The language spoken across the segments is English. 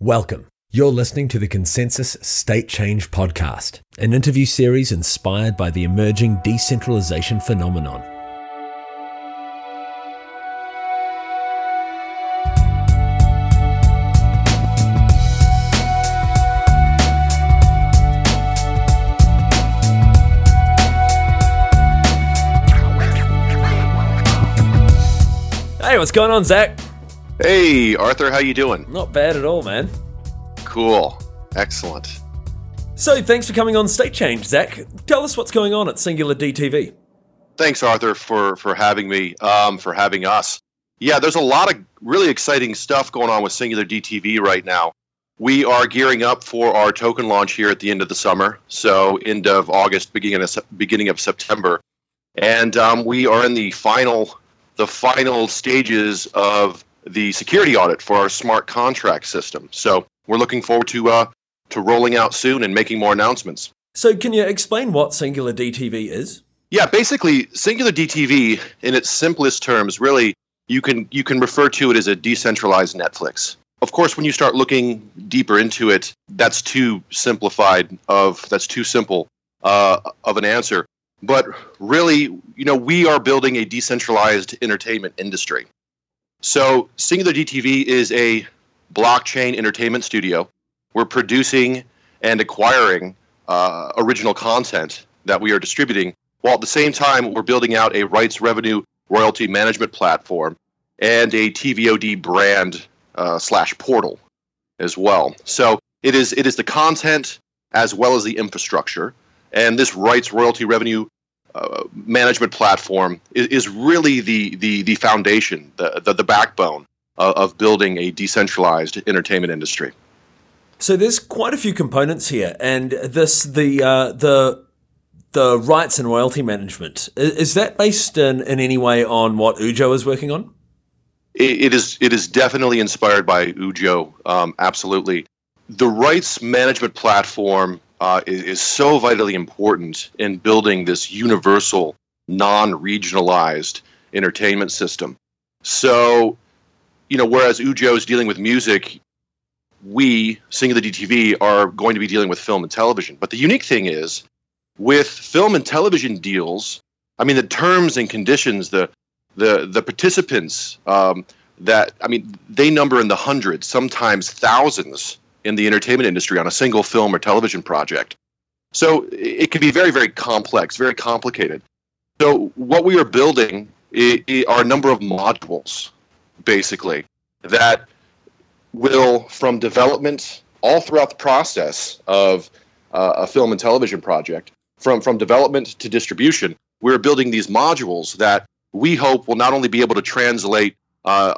Welcome. You're listening to the Consensus State Change Podcast, an interview series inspired by the emerging decentralization phenomenon. Hey, what's going on, Zach? Hey, Arthur, how you doing? Not bad at all, man. Cool. Excellent. So, thanks for coming on State Change, Zach. Tell us what's going on at Singular DTV. Thanks, Arthur, for for having me, um, for having us. Yeah, there's a lot of really exciting stuff going on with Singular DTV right now. We are gearing up for our token launch here at the end of the summer, so end of August, beginning of beginning of September, and um, we are in the final the final stages of the security audit for our smart contract system. So we're looking forward to uh, to rolling out soon and making more announcements. So, can you explain what Singular DTV is? Yeah, basically, Singular DTV, in its simplest terms, really you can you can refer to it as a decentralized Netflix. Of course, when you start looking deeper into it, that's too simplified. Of that's too simple uh, of an answer. But really, you know, we are building a decentralized entertainment industry. So, Singular DTV is a blockchain entertainment studio. We're producing and acquiring uh, original content that we are distributing, while at the same time, we're building out a rights revenue royalty management platform and a TVOD brand uh, slash portal as well. So, it is it is the content as well as the infrastructure, and this rights royalty revenue uh, management platform is, is, really the, the, the foundation, the, the, the backbone of, of building a decentralized entertainment industry. So there's quite a few components here, and this the uh, the the rights and royalty management is that based in, in any way on what Ujo is working on? it, it is it is definitely inspired by Ujo, um, absolutely. The rights management platform uh, is, is so vitally important in building this universal, non-regionalized entertainment system. So, you know, whereas Ujo is dealing with music, we, Singular DTV, are going to be dealing with film and television. But the unique thing is, with film and television deals, I mean, the terms and conditions, the the the participants um, that I mean, they number in the hundreds, sometimes thousands in the entertainment industry on a single film or television project. So it can be very, very complex, very complicated. So what we are building are a number of modules, basically, that will, from development all throughout the process of uh, a film and television project, from from development to distribution, we're building these modules that we hope will not only be able to translate uh,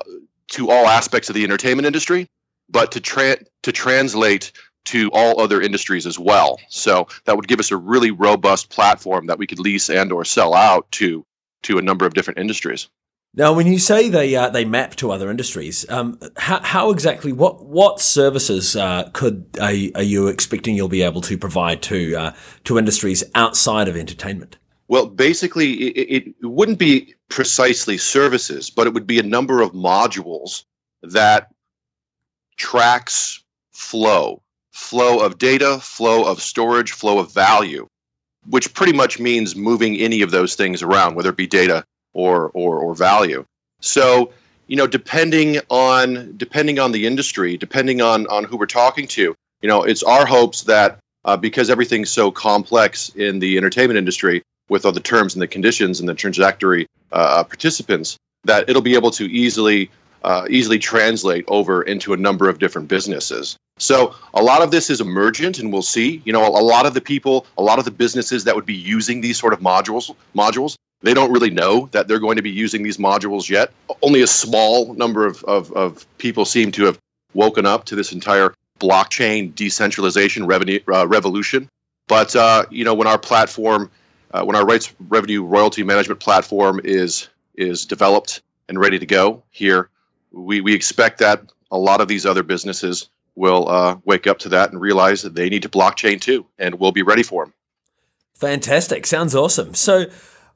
to all aspects of the entertainment industry, but to tra- to translate to all other industries as well. So that would give us a really robust platform that we could lease and or sell out to to a number of different industries. Now, when you say they uh, they map to other industries, um, how, how, exactly what what services uh, could are, are, you expecting you'll be able to provide to uh, to industries outside of entertainment? Well, basically, it, it wouldn't be precisely services, but it would be a number of modules that tracks flow flow of data, flow of storage, flow of value, which pretty much means moving any of those things around, whether it be data or, or, or value. So, you know, depending on depending on the industry, depending on on who we're talking to, you know, it's our hopes that uh, because everything's so complex in the entertainment industry with all the terms and the conditions and the trajectory uh, participants, that it'll be able to easily uh, easily translate over into a number of different businesses. So a lot of this is emergent, and we'll see. You know, a, lot of the people, a lot of the businesses that would be using these sort of modules, modules, they don't really know that they're going to be using these modules yet. Only a small number of, of, of people seem to have woken up to this entire blockchain decentralization revenue uh, revolution. But uh, you know, when our platform, uh, when our rights revenue royalty management platform is is developed and ready to go here we, we expect that a lot of these other businesses will uh, wake up to that and realize that they need to blockchain too, and we'll be ready for them. Fantastic. Sounds awesome. So,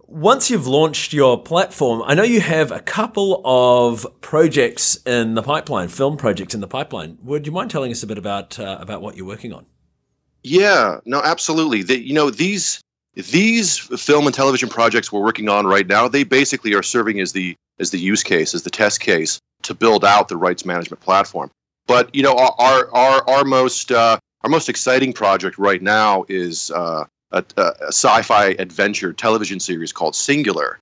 once you've launched your platform, I know you have a couple of projects in the pipeline, film projects in the pipeline. Would you mind telling us a bit about uh, about what you're working on? Yeah, no, absolutely. The, you know these these film and television projects we're working on right now, they basically are serving as the as the use case, as the test case to build out the rights management platform. But you know, our our our most uh, our most exciting project right now is uh, a, a sci-fi adventure television series called Singular,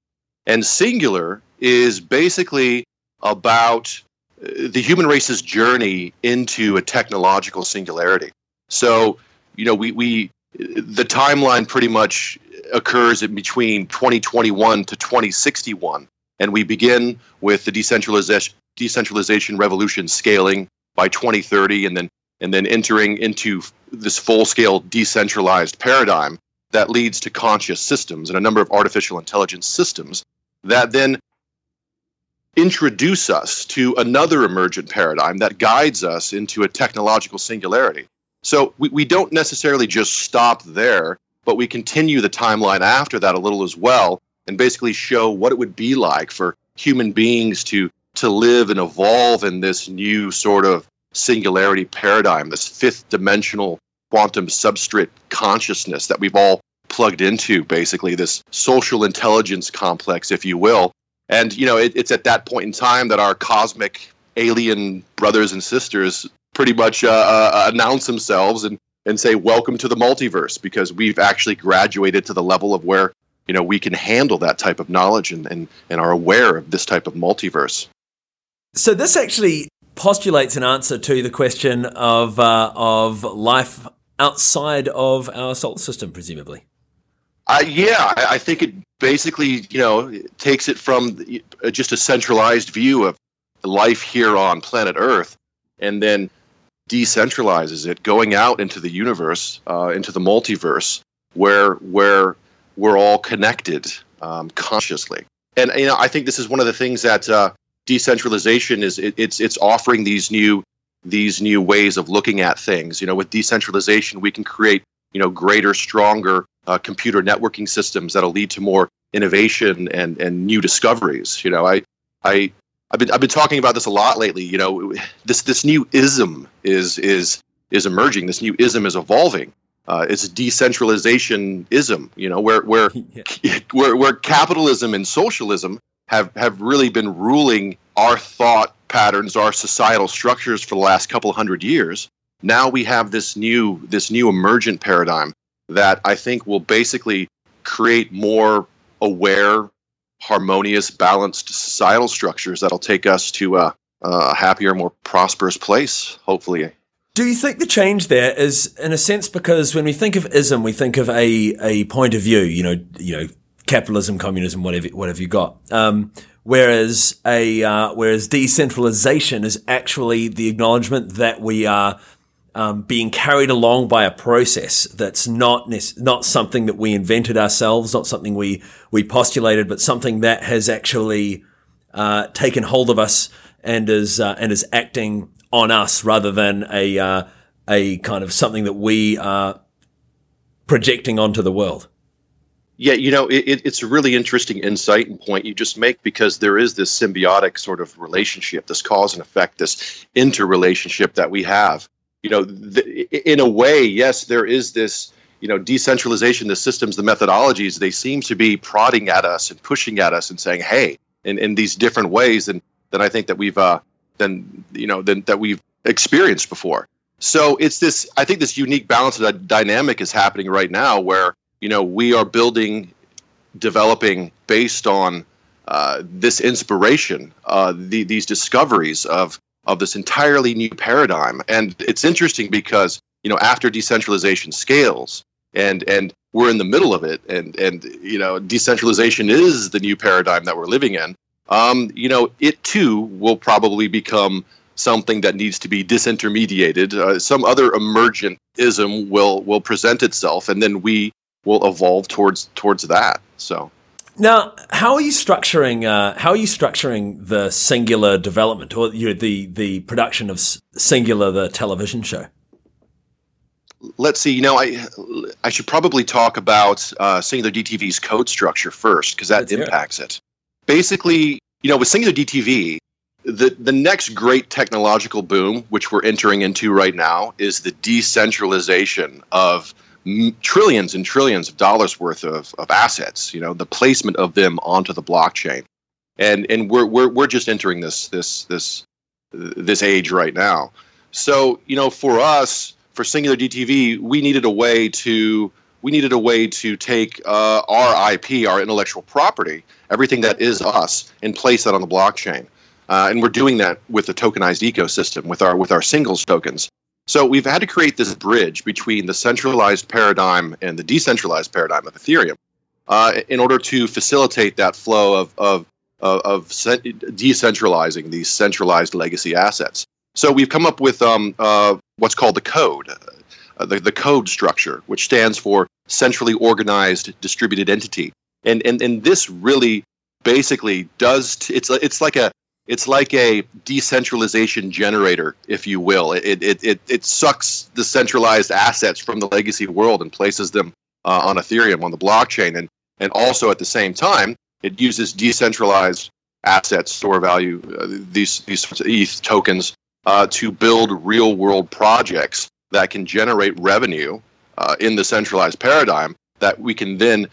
and Singular is basically about uh, the human race's journey into a technological singularity. So, you know, we, we the timeline pretty much occurs in between 2021 to 2061, and we begin with the decentralization decentralization revolution scaling by 2030, and then and then entering into this full scale decentralized paradigm that leads to conscious systems and a number of artificial intelligence systems that then introduce us to another emergent paradigm that guides us into a technological singularity. So we, we don't necessarily just stop there, but we continue the timeline after that a little as well and basically show what it would be like for human beings to to live and evolve in this new sort of singularity paradigm, this fifth dimensional quantum substrate consciousness that we've all plugged into, basically, this social intelligence complex, if you will. And, you know, it, it's at that point in time that our cosmic alien brothers and sisters pretty much uh, uh, announce themselves and, and say, Welcome to the multiverse, because we've actually graduated to the level of where, you know, we can handle that type of knowledge and, and, and are aware of this type of multiverse. So, this actually postulates an answer to the question of uh, of life outside of our solar system, presumably. Uh, yeah, I, think it basically, you know, takes it from just a centralized view of life here on planet Earth, and then decentralizes it, going out into the universe, uh, into the multiverse, where where we're all connected um, consciously. And you know, I think this is one of the things that uh, decentralization is it, it's it's offering these new these new ways of looking at things. You know, with decentralization, we can create you know greater, stronger uh, computer networking systems that'll lead to more innovation and and new discoveries. You know, I I I've been I've been talking about this a lot lately. You know, this this new ism is is is emerging. This new ism is evolving. Uh, it's decentralization ism. You know, where where, yeah. where where capitalism and socialism have have really been ruling our thought patterns, our societal structures for the last couple hundred years. Now we have this new this new emergent paradigm that I think will basically create more aware, harmonious, balanced societal structures that'll take us to a, a happier, more prosperous place, hopefully. Do you think the change there is, in a sense, because when we think of ism, we think of a, a point of view, you know, you know, capitalism, communism, whatever, whatever you got. Um, whereas a uh, whereas decentralization is actually the acknowledgement that we are um, being carried along by a process that's not not something that we invented ourselves, not something we we postulated, but something that has actually uh, taken hold of us and is uh, and is acting on us rather than a uh, a kind of something that we are projecting onto the world. Yeah, you know, it, it's a really interesting insight and point you just make because there is this symbiotic sort of relationship, this cause and effect, this interrelationship that we have. You know, in a way, yes, there is this, you know, decentralization, the systems, the methodologies, they seem to be prodding at us and pushing at us and saying, hey, in, in these different ways than, than I think that we've, uh, than, you know, than, that we've experienced before. So it's this, I think this unique balance of dynamic is happening right now where you know, we are building, developing based on uh, this inspiration, uh, the, these discoveries of of this entirely new paradigm. And it's interesting because you know after decentralization scales, and and we're in the middle of it, and and you know decentralization is the new paradigm that we're living in. Um, you know, it too will probably become something that needs to be disintermediated. Uh, some other emergent ism will will present itself, and then we will evolve towards towards that. So now, how are you structuring? Uh, how are you structuring the Singular development or you know, the the production of Singular, the television show? let's see. You know, I I should probably talk about uh, Singular DTV's code structure first because that impacts it. it. Basically, you know, with Singular DTV, the the next great technological boom, which we're entering into right now, is the decentralization of trillions and trillions of dollars worth of, of assets. You know, the placement of them onto the blockchain, and and we're we're we're just entering this this this this age right now. So you know, for us, for Singular DTV, we needed a way to we needed a way to take uh, our IP, our intellectual property, everything that is us, and place that on the blockchain. Uh, and we're doing that with the tokenized ecosystem with our with our singles tokens. So we've had to create this bridge between the centralized paradigm and the decentralized paradigm of Ethereum uh, in order to facilitate that flow of, of, of, of decentralizing these centralized legacy assets. So we've come up with um, uh, what's called the code, uh, the, the code structure, which stands for centrally organized distributed entity. And, and, and this really basically does, t- it's, it's like a, it's like a decentralization generator, if you will. It, it, it, it sucks the centralized assets from the legacy world and places them uh, on Ethereum, on the blockchain. And, and also at the same time, it uses decentralized assets, store value, uh, these, these ETH tokens uh, to build real world projects that can generate revenue uh, in the centralized paradigm that we can then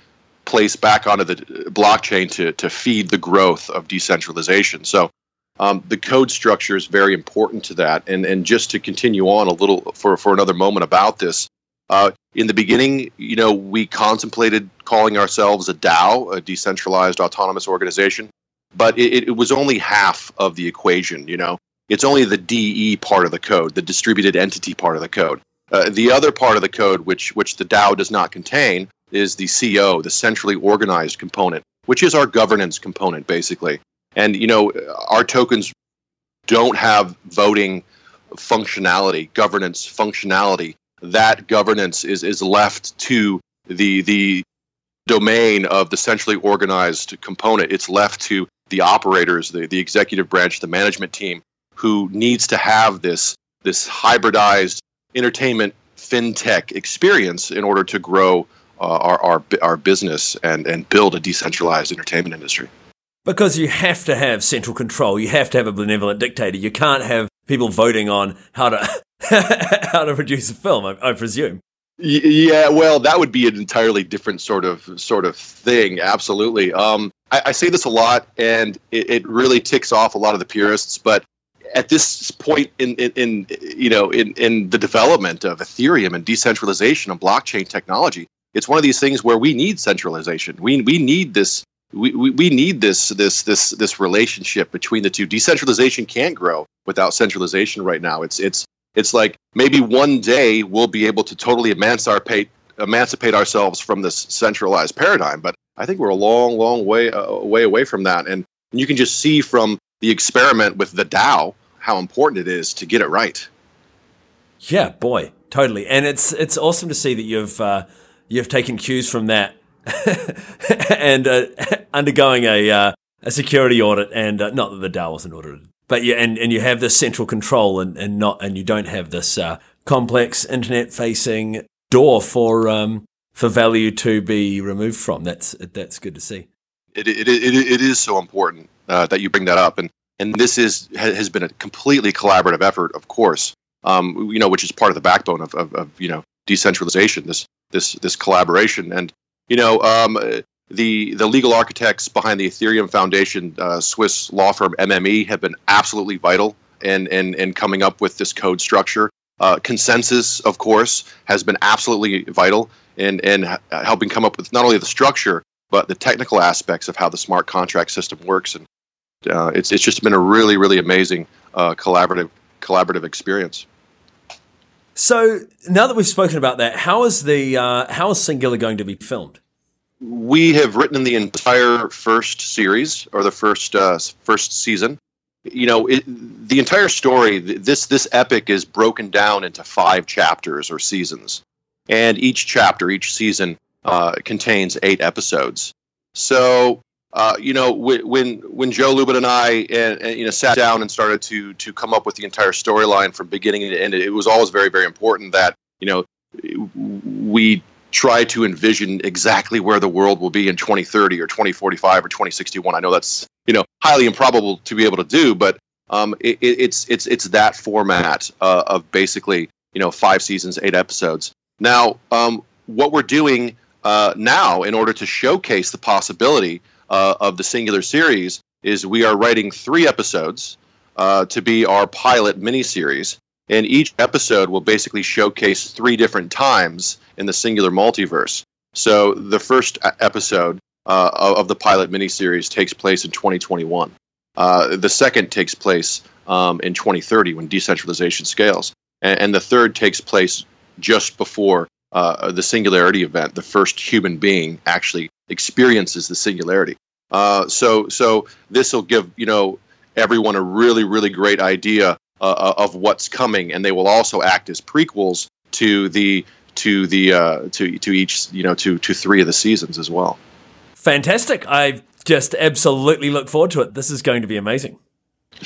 place back onto the blockchain to, to feed the growth of decentralization. So um, the code structure is very important to that. And, and just to continue on a little for, for another moment about this, uh, in the beginning, you know, we contemplated calling ourselves a DAO, a decentralized autonomous organization, but it, it was only half of the equation. You know, it's only the DE part of the code, the distributed entity part of the code. Uh, the other part of the code, which which the DAO does not contain, is the CO, the centrally organized component, which is our governance component, basically. And you know, our tokens don't have voting functionality, governance functionality. That governance is is left to the the domain of the centrally organized component. It's left to the operators, the, the executive branch, the management team, who needs to have this this hybridized entertainment fintech experience in order to grow uh, our, our our business and and build a decentralized entertainment industry. Because you have to have central control. You have to have a benevolent dictator. You can't have people voting on how to how to produce a film. I, I presume. Yeah, well, that would be an entirely different sort of sort of thing. Absolutely. Um, I, I, say this a lot, and it, it, really ticks off a lot of the purists. But at this point in, in, in you know in, in the development of Ethereum and decentralization and blockchain technology, it's one of these things where we need centralization. We we need this we, we, need this this this this relationship between the two. Decentralization can't grow without centralization right now. It's it's it's like maybe one day we'll be able to totally emancipate emancipate ourselves from this centralized paradigm, but I think we're a long, long way uh, way away from that. And you can just see from the experiment with the DAO how important it is to get it right. Yeah, boy, totally. And it's it's awesome to see that you've uh, you've taken cues from that and uh, undergoing a uh, a security audit, and uh, not that the DAO wasn't audited, but yeah, and, and you have this central control, and, and not and you don't have this uh, complex internet facing door for um, for value to be removed from. That's that's good to see. It it, it, it is so important uh, that you bring that up, and and this is has been a completely collaborative effort, of course. Um, you know, which is part of the backbone of, of, of you know decentralization. This this this collaboration, and you know, um, the the legal architects behind the Ethereum Foundation, uh, Swiss law firm MME, have been absolutely vital in in, in coming up with this code structure. Uh, ConsenSys, of course, has been absolutely vital in in helping come up with not only the structure but the technical aspects of how the smart contract system works. And uh, it's it's just been a really really amazing uh, collaborative collaborative experience. So now that we've spoken about that, how is the uh, how is Singular going to be filmed? We have written the entire first series or the first uh, first season. You know, it, the entire story. This this epic is broken down into five chapters or seasons, and each chapter, each season, uh, contains eight episodes. So uh, you know, when when Joe Lubin and I and, and, you know sat down and started to to come up with the entire storyline from beginning to end, it was always very very important that you know we try to envision exactly where the world will be in 2030 or 2045 or 2061. I know that's you know highly improbable to be able to do, but um, it, it's it's it's that format uh, of basically you know five seasons, eight episodes. Now, um, what we're doing uh, now in order to showcase the possibility uh, of the singular series is we are writing three episodes uh, to be our pilot miniseries and each episode will basically showcase three different times in the singular multiverse. So the first episode uh, of the pilot miniseries takes place in 2021. Uh, the second takes place um, in 2030 when decentralization scales, and, and, the third takes place just before uh, the singularity event. The first human being actually experiences the singularity. Uh, so, so this will give you know everyone a really, really great idea uh, uh, of what's coming, and they will also act as prequels to the to the uh, to to each you know to to three of the seasons as well. Fantastic! I just absolutely look forward to it. This is going to be amazing.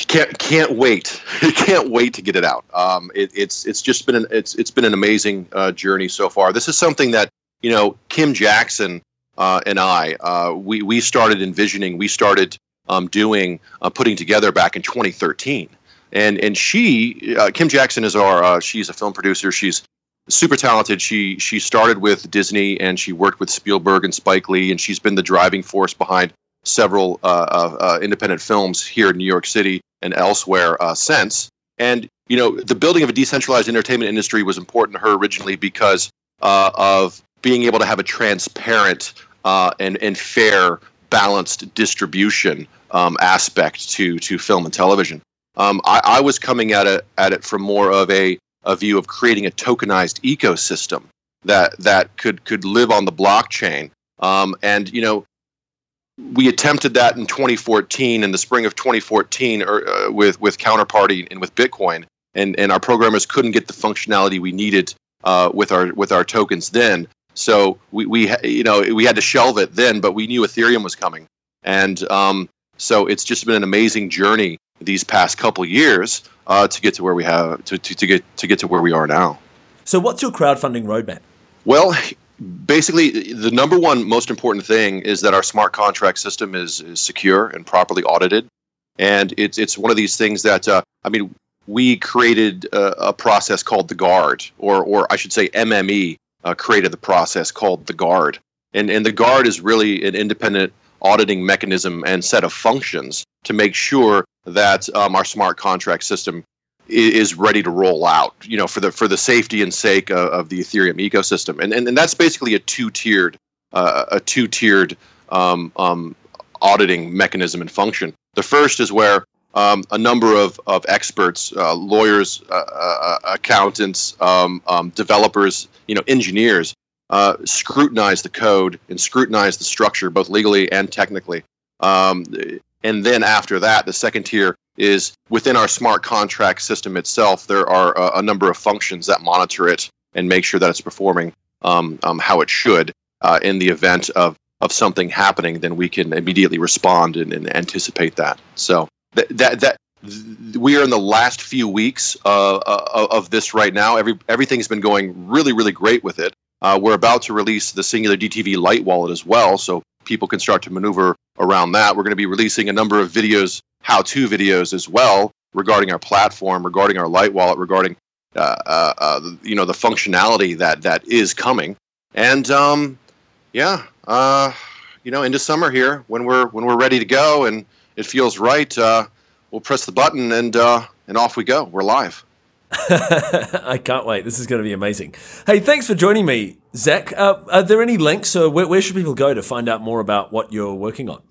Can't can't wait! can't wait to get it out. Um, it, it's it's just been an it's it's been an amazing uh, journey so far. This is something that you know Kim Jackson uh, and I uh, we we started envisioning. We started um, doing uh, putting together back in 2013 and and she uh, Kim Jackson is our uh, she's a film producer. She's super talented. She she started with Disney and she worked with Spielberg and Spike Lee, and she's been the driving force behind several uh, uh, uh independent films here in New York City and elsewhere since. And you know, the building of a decentralized entertainment industry was important to her originally because of being able to have a transparent and and fair, balanced distribution um, aspect to to film and television. Um, I, I, was coming at it at it from more of a, a view of creating a tokenized ecosystem that that could could live on the blockchain. Um, and you know, we attempted that in 2014, in the spring of 2014, or, er, uh, with with Counterparty and with Bitcoin, and and our programmers couldn't get the functionality we needed uh, with our with our tokens then. So we, we you know we had to shelve it then, but we knew Ethereum was coming, and um, so it's just been an amazing journey these past couple years uh, to get to where we have to, to, to get to get to where we are now. So, what's your crowdfunding roadmap? Well, basically, the number one most important thing is that our smart contract system is, is secure and properly audited, and it's it's one of these things that uh, I mean, we created a, a, process called the Guard, or or I should say, MME uh, created the process called the Guard, and and the Guard is really an independent auditing mechanism and set of functions to make sure that um, our smart contract system is ready to roll out you know for the for the safety and sake of, of the ethereum ecosystem. And, and and that's basically a two-tiered uh, a two-tiered um, um, auditing mechanism and function. The first is where um, a number of, of experts uh, lawyers uh, uh accountants um, um, developers you know engineers uh, scrutinize the code and scrutinize the structure both legally and technically and then after that, the second tier is within our smart contract system itself. There are a, a number of functions that monitor it and make sure that it's performing um, um, how it should. Uh, in the event of of something happening, then we can immediately respond and, and anticipate that. So that that that we are in the last few weeks uh, uh, of this right now. Every everything's been going really really great with it. Uh, we're about to release the Singular DTV Light Wallet as well, so people can start to maneuver around that. We're going to be releasing a number of videos, how-to videos as well regarding our platform, regarding our Light Wallet, regarding uh, uh, uh, you know the functionality that that is coming. And um, yeah, uh, you know, into summer here when we're when we're ready to go and it feels right, uh, we'll press the button and uh, and off we go. We're live. I can't wait. This is going to be amazing. Hey, thanks for joining me, Zach. Uh, are there any links or where, where, should people go to find out more about what you're working on?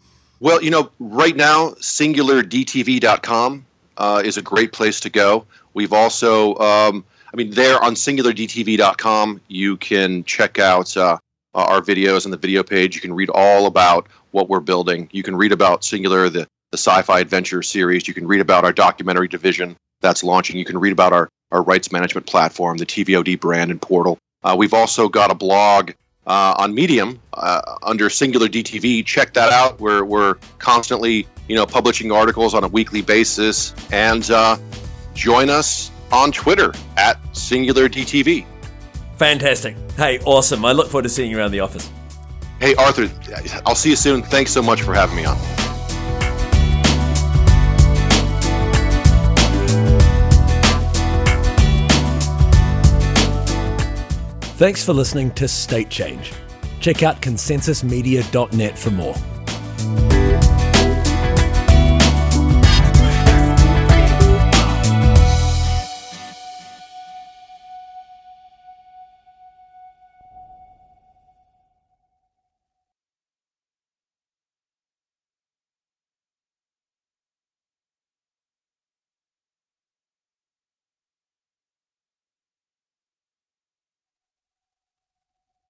Well, you know, right now, singulardtv.com uh, is a great place to go. We've also, um, I mean, there on singulardtv.com, you can check out uh, our videos on the video page. You can read all about what we're building. You can read about Singular, the, the sci fi adventure series. You can read about our documentary division that's launching. You can read about our, our rights management platform, the TVOD brand and portal. Uh, we've also got a blog uh, on Medium uh, under Singular DTV. Check that out. We're, we're constantly you know publishing articles on a weekly basis, and uh, join us on Twitter at Singular DTV. Fantastic. Hey, awesome. I look forward to seeing you around the office. Hey, Arthur, I'll see you soon. Thanks so much for having me on. Thanks for listening to State Change. Check out consensusmedia.net for more.